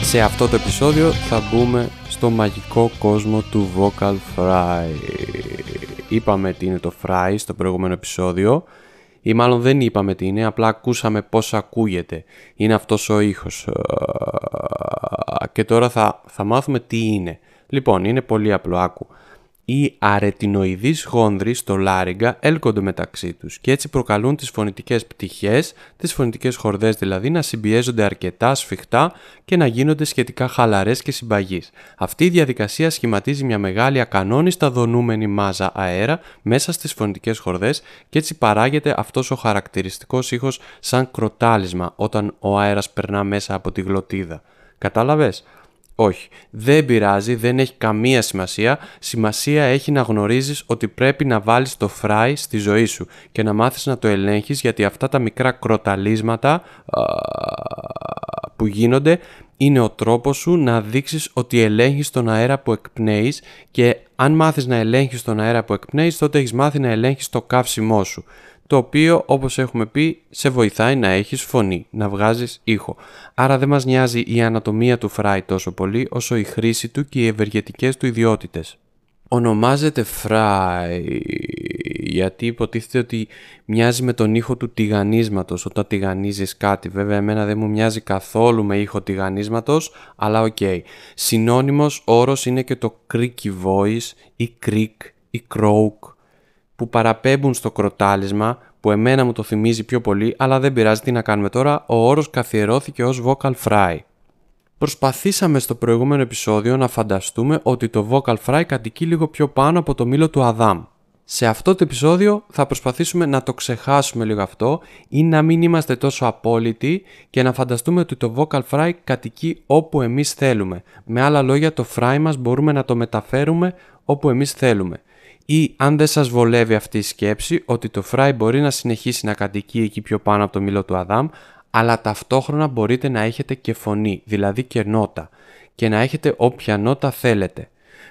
Σε αυτό το επεισόδιο θα μπούμε στο μαγικό κόσμο του Vocal Fry. Είπαμε τι είναι το Fry στο προηγούμενο επεισόδιο ή μάλλον δεν είπαμε τι είναι, απλά ακούσαμε πώς ακούγεται. Είναι αυτός ο ήχος. Και τώρα θα, θα μάθουμε τι είναι. Λοιπόν, είναι πολύ απλό, άκου οι αρετινοειδείς γόνδροι στο λάριγκα έλκονται μεταξύ τους και έτσι προκαλούν τις φωνητικές πτυχές, τις φωνητικές χορδές δηλαδή, να συμπιέζονται αρκετά σφιχτά και να γίνονται σχετικά χαλαρές και συμπαγείς. Αυτή η διαδικασία σχηματίζει μια μεγάλη ακανόνιστα δονούμενη μάζα αέρα μέσα στις φωνητικές χορδές και έτσι παράγεται αυτός ο χαρακτηριστικός ήχος σαν κροτάλισμα όταν ο αέρας περνά μέσα από τη γλωτίδα. Κατάλαβες; Όχι, δεν πειράζει, δεν έχει καμία σημασία. Σημασία έχει να γνωρίζεις ότι πρέπει να βάλεις το fry στη ζωή σου και να μάθεις να το ελέγχεις γιατί αυτά τα μικρά κροταλίσματα που γίνονται είναι ο τρόπος σου να δείξεις ότι ελέγχεις τον αέρα που εκπνέεις και αν μάθεις να ελέγχεις τον αέρα που εκπνέεις τότε έχεις μάθει να ελέγχεις το καύσιμό σου το οποίο όπως έχουμε πει σε βοηθάει να έχεις φωνή, να βγάζεις ήχο. Άρα δεν μας νοιάζει η ανατομία του φράι τόσο πολύ όσο η χρήση του και οι ευεργετικές του ιδιότητες. Ονομάζεται φράι γιατί υποτίθεται ότι μοιάζει με τον ήχο του τηγανίσματος όταν τηγανίζεις κάτι. Βέβαια εμένα δεν μου μοιάζει καθόλου με ήχο τηγανίσματος, αλλά OK. Okay. Συνώνυμος όρος είναι και το creaky voice ή creak ή croak που παραπέμπουν στο κροτάλισμα που εμένα μου το θυμίζει πιο πολύ αλλά δεν πειράζει τι να κάνουμε τώρα, ο όρος καθιερώθηκε ως vocal fry. Προσπαθήσαμε στο προηγούμενο επεισόδιο να φανταστούμε ότι το vocal fry κατοικεί λίγο πιο πάνω από το μήλο του Αδάμ. Σε αυτό το επεισόδιο θα προσπαθήσουμε να το ξεχάσουμε λίγο αυτό ή να μην είμαστε τόσο απόλυτοι και να φανταστούμε ότι το vocal fry κατοικεί όπου εμείς θέλουμε. Με άλλα λόγια το fry μας μπορούμε να το μεταφέρουμε όπου εμείς θέλουμε. Ή αν δεν σας βολεύει αυτή η σκέψη ότι το φράι μπορεί να συνεχίσει να κατοικεί εκεί πιο πάνω από το μήλο του Αδάμ, αλλά ταυτόχρονα μπορείτε να έχετε και φωνή, δηλαδή και νότα, και να έχετε όποια νότα θέλετε.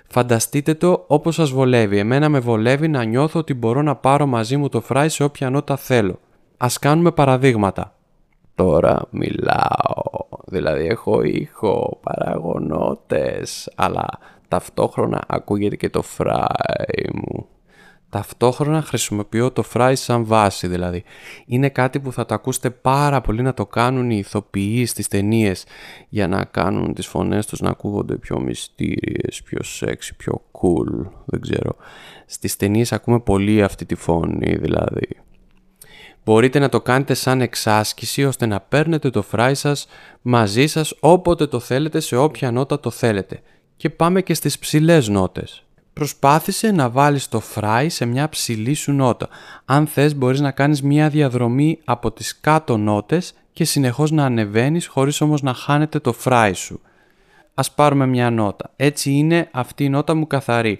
Φανταστείτε το όπως σας βολεύει. Εμένα με βολεύει να νιώθω ότι μπορώ να πάρω μαζί μου το φράι σε όποια νότα θέλω. Ας κάνουμε παραδείγματα. Τώρα μιλάω, δηλαδή έχω ήχο, παραγωνότες, αλλά ταυτόχρονα ακούγεται και το fry μου. Ταυτόχρονα χρησιμοποιώ το fry σαν βάση δηλαδή. Είναι κάτι που θα το ακούσετε πάρα πολύ να το κάνουν οι ηθοποιοί στις ταινίες για να κάνουν τις φωνές τους να ακούγονται πιο μυστήριες, πιο sexy, πιο cool, δεν ξέρω. Στις ταινίες ακούμε πολύ αυτή τη φωνή δηλαδή. Μπορείτε να το κάνετε σαν εξάσκηση ώστε να παίρνετε το fry σας μαζί σας όποτε το θέλετε σε όποια νότα το θέλετε και πάμε και στις ψηλές νότες. Προσπάθησε να βάλεις το φράι σε μια ψηλή σου νότα. Αν θες μπορείς να κάνεις μια διαδρομή από τις κάτω νότες και συνεχώς να ανεβαίνεις χωρίς όμως να χάνεται το φράι σου. Ας πάρουμε μια νότα. Έτσι είναι αυτή η νότα μου καθαρή.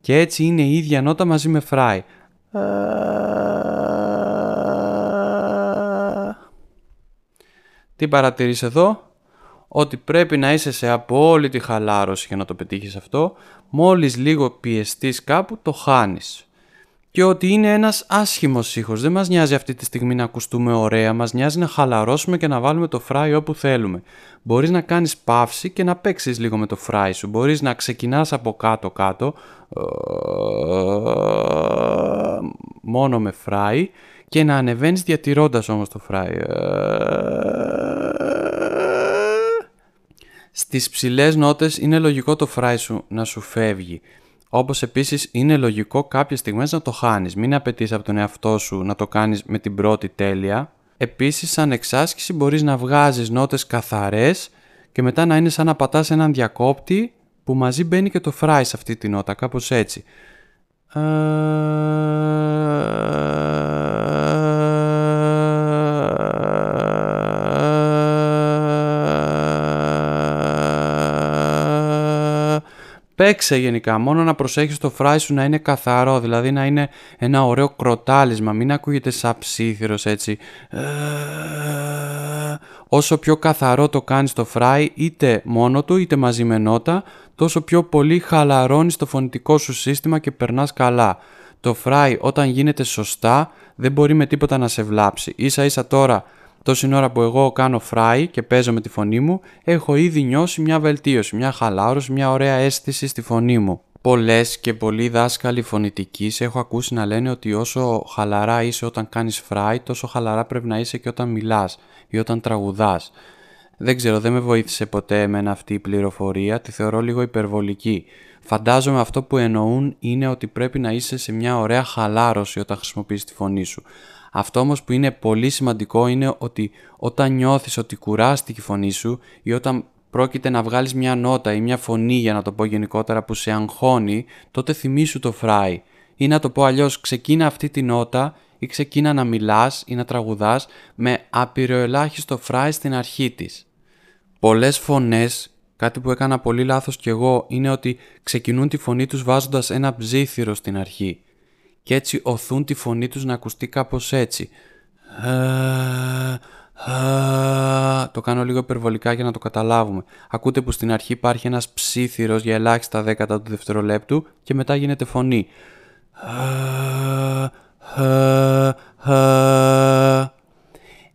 Και έτσι είναι η ίδια νότα μαζί με φράι. Τι παρατηρείς εδώ; Ότι πρέπει να είσαι σε απόλυτη χαλάρωση για να το πετύχεις αυτό, μόλις λίγο πιεστείς κάπου το χάνεις. Και ότι είναι ένας άσχημος ήχος, δεν μας νοιάζει αυτή τη στιγμή να ακουστούμε ωραία, μας νοιάζει να χαλαρώσουμε και να βάλουμε το φράι όπου θέλουμε. Μπορείς να κάνεις παύση και να παίξεις λίγο με το φράι σου, μπορείς να ξεκινάς από κάτω κάτω, μόνο με φράι και να ανεβαίνεις διατηρώντας όμως το φράι. Στις ψηλές νότες είναι λογικό το φράι σου να σου φεύγει. Όπως επίσης είναι λογικό κάποιες στιγμές να το χάνεις. Μην απαιτείς από τον εαυτό σου να το κάνεις με την πρώτη τέλεια. Επίσης σαν εξάσκηση μπορείς να βγάζεις νότες καθαρές και μετά να είναι σαν να πατάς έναν διακόπτη που μαζί μπαίνει και το φράι σε αυτή τη νότα, κάπως έτσι. Παίξε γενικά, μόνο να προσέχεις το φράι σου να είναι καθαρό, δηλαδή να είναι ένα ωραίο κροτάλισμα, μην ακούγεται σαν ψήθυρος έτσι. Ε, όσο πιο καθαρό το κάνεις το φράι, είτε μόνο του είτε μαζί με νότα, τόσο πιο πολύ χαλαρώνεις το φωνητικό σου σύστημα και περνάς καλά. Το fry όταν γίνεται σωστά δεν μπορεί με τίποτα να σε βλάψει. Ίσα ίσα τώρα τόση ώρα που εγώ κάνω fry και παίζω με τη φωνή μου, έχω ήδη νιώσει μια βελτίωση, μια χαλάρωση, μια ωραία αίσθηση στη φωνή μου. Πολλές και πολλοί δάσκαλοι φωνητικής έχω ακούσει να λένε ότι όσο χαλαρά είσαι όταν κάνεις fry, τόσο χαλαρά πρέπει να είσαι και όταν μιλάς ή όταν τραγουδάς. Δεν ξέρω, δεν με βοήθησε ποτέ εμένα αυτή η πληροφορία, τη θεωρώ λίγο υπερβολική. Φαντάζομαι αυτό που εννοούν είναι ότι πρέπει να είσαι σε μια ωραία χαλάρωση όταν χρησιμοποιείς τη φωνή σου. Αυτό όμως που είναι πολύ σημαντικό είναι ότι όταν νιώθεις ότι κουράστηκε η φωνή σου ή όταν πρόκειται να βγάλεις μια νότα ή μια φωνή για να το πω γενικότερα που σε αγχώνει, τότε θυμήσου το φράι. Ή να το πω αλλιώς ξεκίνα αυτή τη νότα ή ξεκίνα να μιλάς ή να τραγουδάς με απειροελάχιστο φράι στην αρχή της. Πολλές φωνές, κάτι που έκανα πολύ λάθος κι εγώ, είναι ότι ξεκινούν τη φωνή τους βάζοντας ένα ψήθυρο στην αρχή και έτσι οθούν τη φωνή τους να ακουστεί κάπως έτσι. Το κάνω λίγο υπερβολικά για να το καταλάβουμε. Ακούτε που στην αρχή υπάρχει ένας ψήθυρος για ελάχιστα δέκατα του δευτερολέπτου και μετά γίνεται φωνή.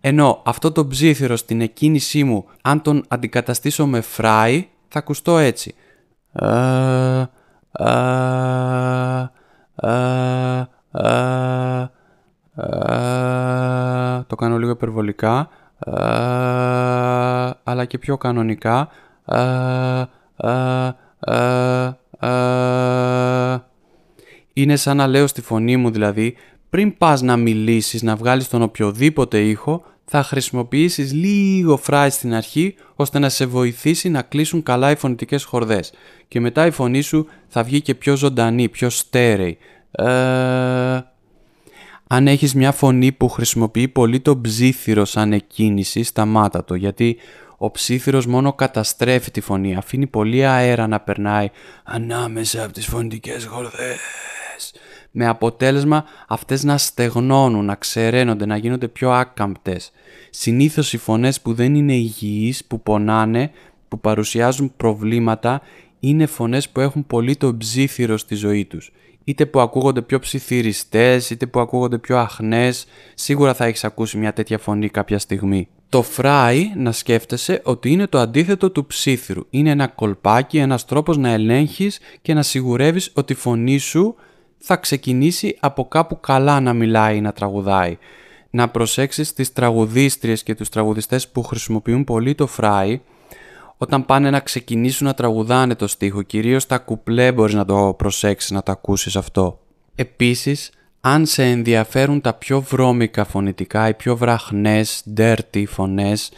Ενώ αυτό το ψήθυρο στην εκκίνησή μου, αν τον αντικαταστήσω με φράι, θα ακουστώ έτσι. Το κάνω λίγο υπερβολικά, αλλά και πιο κανονικά. Είναι σαν να λέω στη φωνή μου δηλαδή πριν πας να μιλήσεις, να βγάλεις τον οποιοδήποτε ήχο, θα χρησιμοποιήσεις λίγο φράση στην αρχή ώστε να σε βοηθήσει να κλείσουν καλά οι φωνητικές χορδές και μετά η φωνή σου θα βγει και πιο ζωντανή, πιο στέρεη. Ε... Αν έχεις μια φωνή που χρησιμοποιεί πολύ το ψήθυρο σαν εκκίνηση, σταμάτα το γιατί ο ψήθυρος μόνο καταστρέφει τη φωνή, αφήνει πολύ αέρα να περνάει ανάμεσα από τις φωνητικές χορδές με αποτέλεσμα αυτές να στεγνώνουν, να ξεραίνονται, να γίνονται πιο άκαμπτες. Συνήθως οι φωνές που δεν είναι υγιείς, που πονάνε, που παρουσιάζουν προβλήματα, είναι φωνές που έχουν πολύ το ψήθυρο στη ζωή τους. Είτε που ακούγονται πιο ψιθυριστές, είτε που ακούγονται πιο αχνές, σίγουρα θα έχεις ακούσει μια τέτοια φωνή κάποια στιγμή. Το φράι να σκέφτεσαι ότι είναι το αντίθετο του ψήθυρου. Είναι ένα κολπάκι, ένας τρόπος να ελέγχεις και να σιγουρεύεις ότι η φωνή σου θα ξεκινήσει από κάπου καλά να μιλάει ή να τραγουδάει. Να προσέξεις τις τραγουδίστριες και τους τραγουδιστές που χρησιμοποιούν πολύ το φράι όταν πάνε να ξεκινήσουν να τραγουδάνε το στίχο, κυρίως τα κουπλέ μπορείς να το προσέξεις, να το ακούσεις αυτό. Επίσης, αν σε ενδιαφέρουν τα πιο βρώμικα φωνητικά, οι πιο βραχνές, dirty φωνές,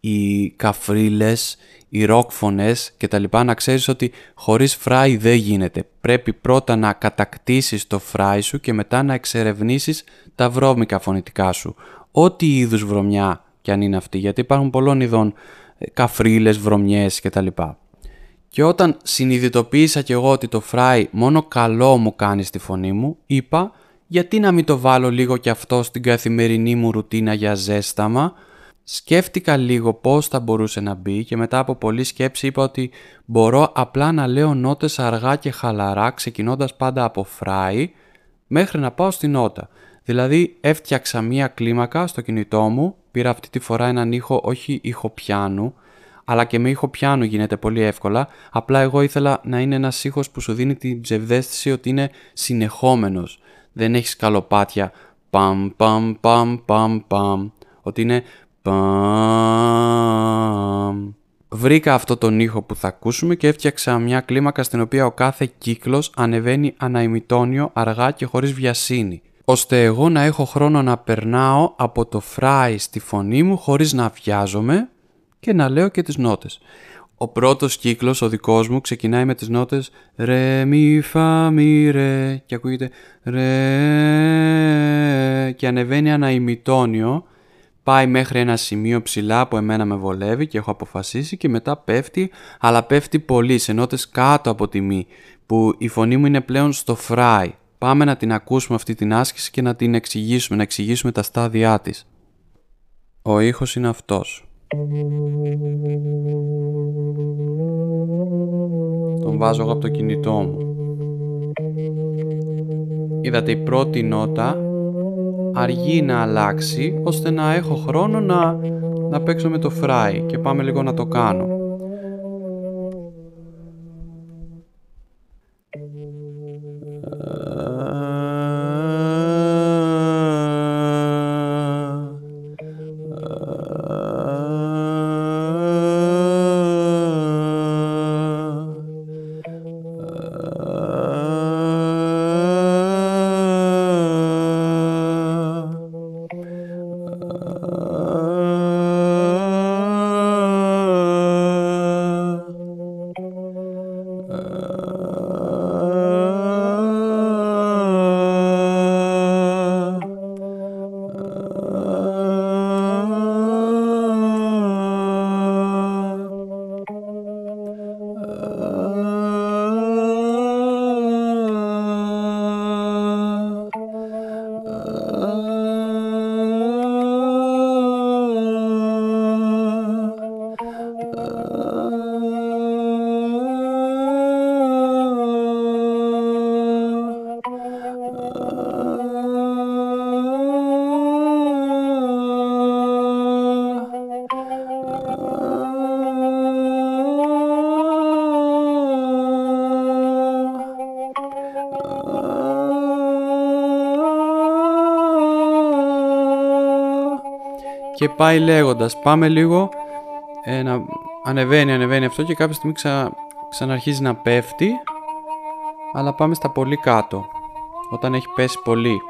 οι καφρίλες, οι ροκ φωνές και τα λοιπά, να ξέρεις ότι χωρίς φράι δεν γίνεται. Πρέπει πρώτα να κατακτήσεις το φράι σου και μετά να εξερευνήσεις τα βρώμικα φωνητικά σου. Ό,τι είδους βρωμιά κι αν είναι αυτή, γιατί υπάρχουν πολλών ειδών ε, καφρίλες, βρωμιές και τα λοιπά. Και όταν συνειδητοποίησα κι εγώ ότι το φράι μόνο καλό μου κάνει στη φωνή μου, είπα γιατί να μην το βάλω λίγο κι αυτό στην καθημερινή μου ρουτίνα για ζέσταμα, Σκέφτηκα λίγο πώς θα μπορούσε να μπει και μετά από πολλή σκέψη είπα ότι μπορώ απλά να λέω νότες αργά και χαλαρά ξεκινώντας πάντα από φράι μέχρι να πάω στην νότα. Δηλαδή έφτιαξα μία κλίμακα στο κινητό μου, πήρα αυτή τη φορά έναν ήχο όχι ήχο πιάνου, αλλά και με ήχο πιάνου γίνεται πολύ εύκολα, απλά εγώ ήθελα να είναι ένας ήχος που σου δίνει την ψευδέστηση ότι είναι συνεχόμενος. Δεν έχεις καλοπάτια παμ παμ παμ παμ παμ, ότι είναι Βρήκα αυτό τον ήχο που θα ακούσουμε και έφτιαξα μια κλίμακα στην οποία ο κάθε κύκλος ανεβαίνει αναημιτόνιο αργά και χωρίς βιασύνη ώστε εγώ να έχω χρόνο να περνάω από το φράι στη φωνή μου χωρίς να βιάζομαι και να λέω και τις νότες. Ο πρώτος κύκλος, ο δικός μου, ξεκινάει με τις νότες ρε μη φα μη ρε και ακούγεται ρε και ανεβαίνει αναημιτόνιο πάει μέχρι ένα σημείο ψηλά που εμένα με βολεύει και έχω αποφασίσει και μετά πέφτει, αλλά πέφτει πολύ σε νότες κάτω από τη μη, που η φωνή μου είναι πλέον στο φράι. Πάμε να την ακούσουμε αυτή την άσκηση και να την εξηγήσουμε, να εξηγήσουμε τα στάδια της. Ο ήχος είναι αυτός. Τον βάζω από το κινητό μου. είδατε η πρώτη νότα αργεί να αλλάξει ώστε να έχω χρόνο να, να παίξω με το φράι και πάμε λίγο να το κάνω. Uh... και πάει λέγοντας πάμε λίγο ε, να ανεβαίνει ανεβαίνει αυτό και κάποια στιγμή ξα, ξαναρχίζει να πέφτει αλλά πάμε στα πολύ κάτω όταν έχει πέσει πολύ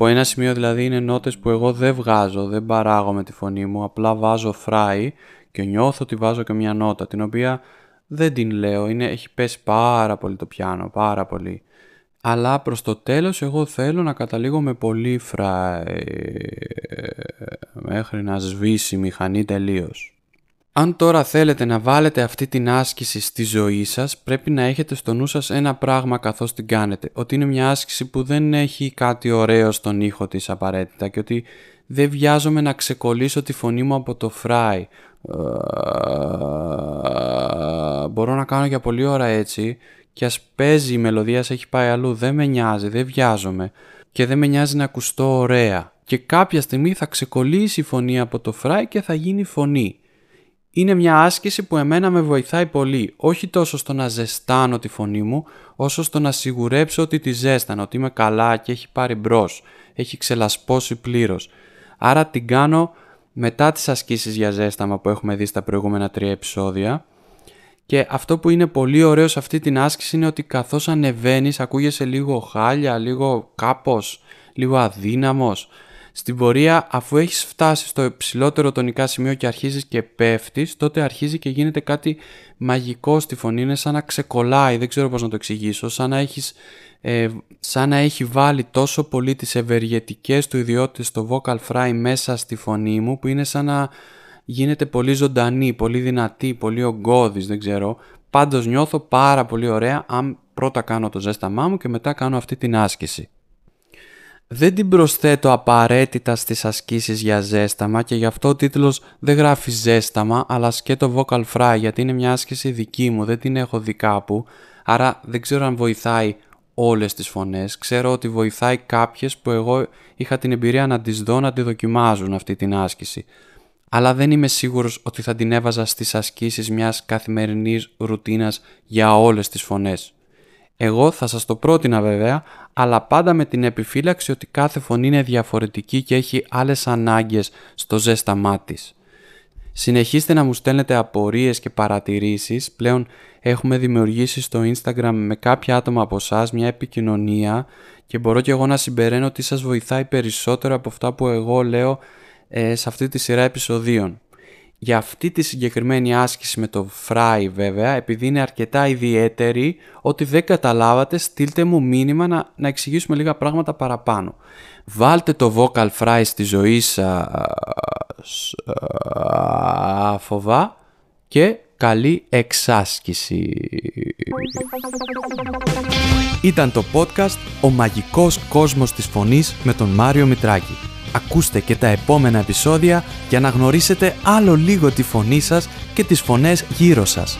Από ένα σημείο δηλαδή είναι νότες που εγώ δεν βγάζω, δεν παράγω με τη φωνή μου, απλά βάζω φράι και νιώθω ότι βάζω και μια νότα, την οποία δεν την λέω, είναι, έχει πέσει πάρα πολύ το πιάνο, πάρα πολύ. Αλλά προς το τέλος εγώ θέλω να καταλήγω με πολύ φράι, μέχρι να σβήσει η μηχανή τελείως. Αν τώρα θέλετε να βάλετε αυτή την άσκηση στη ζωή σας, πρέπει να έχετε στο νου σας ένα πράγμα καθώς την κάνετε. Ότι είναι μια άσκηση που δεν έχει κάτι ωραίο στον ήχο της απαραίτητα και ότι δεν βιάζομαι να ξεκολλήσω τη φωνή μου από το φράι. Μπορώ να κάνω για πολλή ώρα έτσι και ας παίζει η μελωδία, έχει πάει αλλού, δεν με νοιάζει, δεν βιάζομαι και δεν με νοιάζει να ακουστώ ωραία. Και κάποια στιγμή θα ξεκολλήσει η φωνή από το φράι και θα γίνει φωνή είναι μια άσκηση που εμένα με βοηθάει πολύ, όχι τόσο στο να ζεστάνω τη φωνή μου, όσο στο να σιγουρέψω ότι τη ζέστανα, ότι είμαι καλά και έχει πάρει μπρος, έχει ξελασπώσει πλήρως. Άρα την κάνω μετά τις ασκήσεις για ζέσταμα που έχουμε δει στα προηγούμενα τρία επεισόδια. Και αυτό που είναι πολύ ωραίο σε αυτή την άσκηση είναι ότι καθώς ανεβαίνεις ακούγεσαι λίγο χάλια, λίγο κάπως, λίγο αδύναμος στην πορεία, αφού έχεις φτάσει στο υψηλότερο τονικά σημείο και αρχίζεις και πέφτεις, τότε αρχίζει και γίνεται κάτι μαγικό στη φωνή. Είναι σαν να ξεκολλάει, δεν ξέρω πώς να το εξηγήσω, σαν να, έχεις, ε, σαν να έχει βάλει τόσο πολύ τις ευεργετικές του ιδιότητες στο vocal fry μέσα στη φωνή μου, που είναι σαν να γίνεται πολύ ζωντανή, πολύ δυνατή, πολύ ογκώδης, δεν ξέρω. Πάντως νιώθω πάρα πολύ ωραία αν πρώτα κάνω το ζέσταμά μου και μετά κάνω αυτή την άσκηση. Δεν την προσθέτω απαραίτητα στις ασκήσεις για ζέσταμα και γι' αυτό ο τίτλος δεν γράφει ζέσταμα αλλά σκέτο vocal fry γιατί είναι μια άσκηση δική μου, δεν την έχω δει κάπου άρα δεν ξέρω αν βοηθάει όλες τις φωνές. Ξέρω ότι βοηθάει κάποιες που εγώ είχα την εμπειρία να τις δω να τη δοκιμάζουν αυτή την άσκηση. Αλλά δεν είμαι σίγουρος ότι θα την έβαζα στις ασκήσεις μιας καθημερινής ρουτίνας για όλες τις φωνές. Εγώ θα σας το πρότεινα βέβαια, αλλά πάντα με την επιφύλαξη ότι κάθε φωνή είναι διαφορετική και έχει άλλες ανάγκες στο ζέσταμά της. Συνεχίστε να μου στέλνετε απορίες και παρατηρήσεις. Πλέον έχουμε δημιουργήσει στο Instagram με κάποια άτομα από εσάς μια επικοινωνία και μπορώ και εγώ να συμπεραίνω τι σας βοηθάει περισσότερο από αυτά που εγώ λέω ε, σε αυτή τη σειρά επεισοδίων. Για αυτή τη συγκεκριμένη άσκηση με το fry βέβαια, επειδή είναι αρκετά ιδιαίτερη, ότι δεν καταλάβατε, στείλτε μου μήνυμα να, να εξηγήσουμε λίγα πράγματα παραπάνω. Βάλτε το vocal fry στη ζωή σας άφοβα και καλή εξάσκηση. Ήταν το podcast «Ο μαγικός κόσμος της φωνής» με τον Μάριο Μητράκη. Ακούστε και τα επόμενα επεισόδια για να γνωρίσετε άλλο λίγο τη φωνή σας και τις φωνές γύρω σας.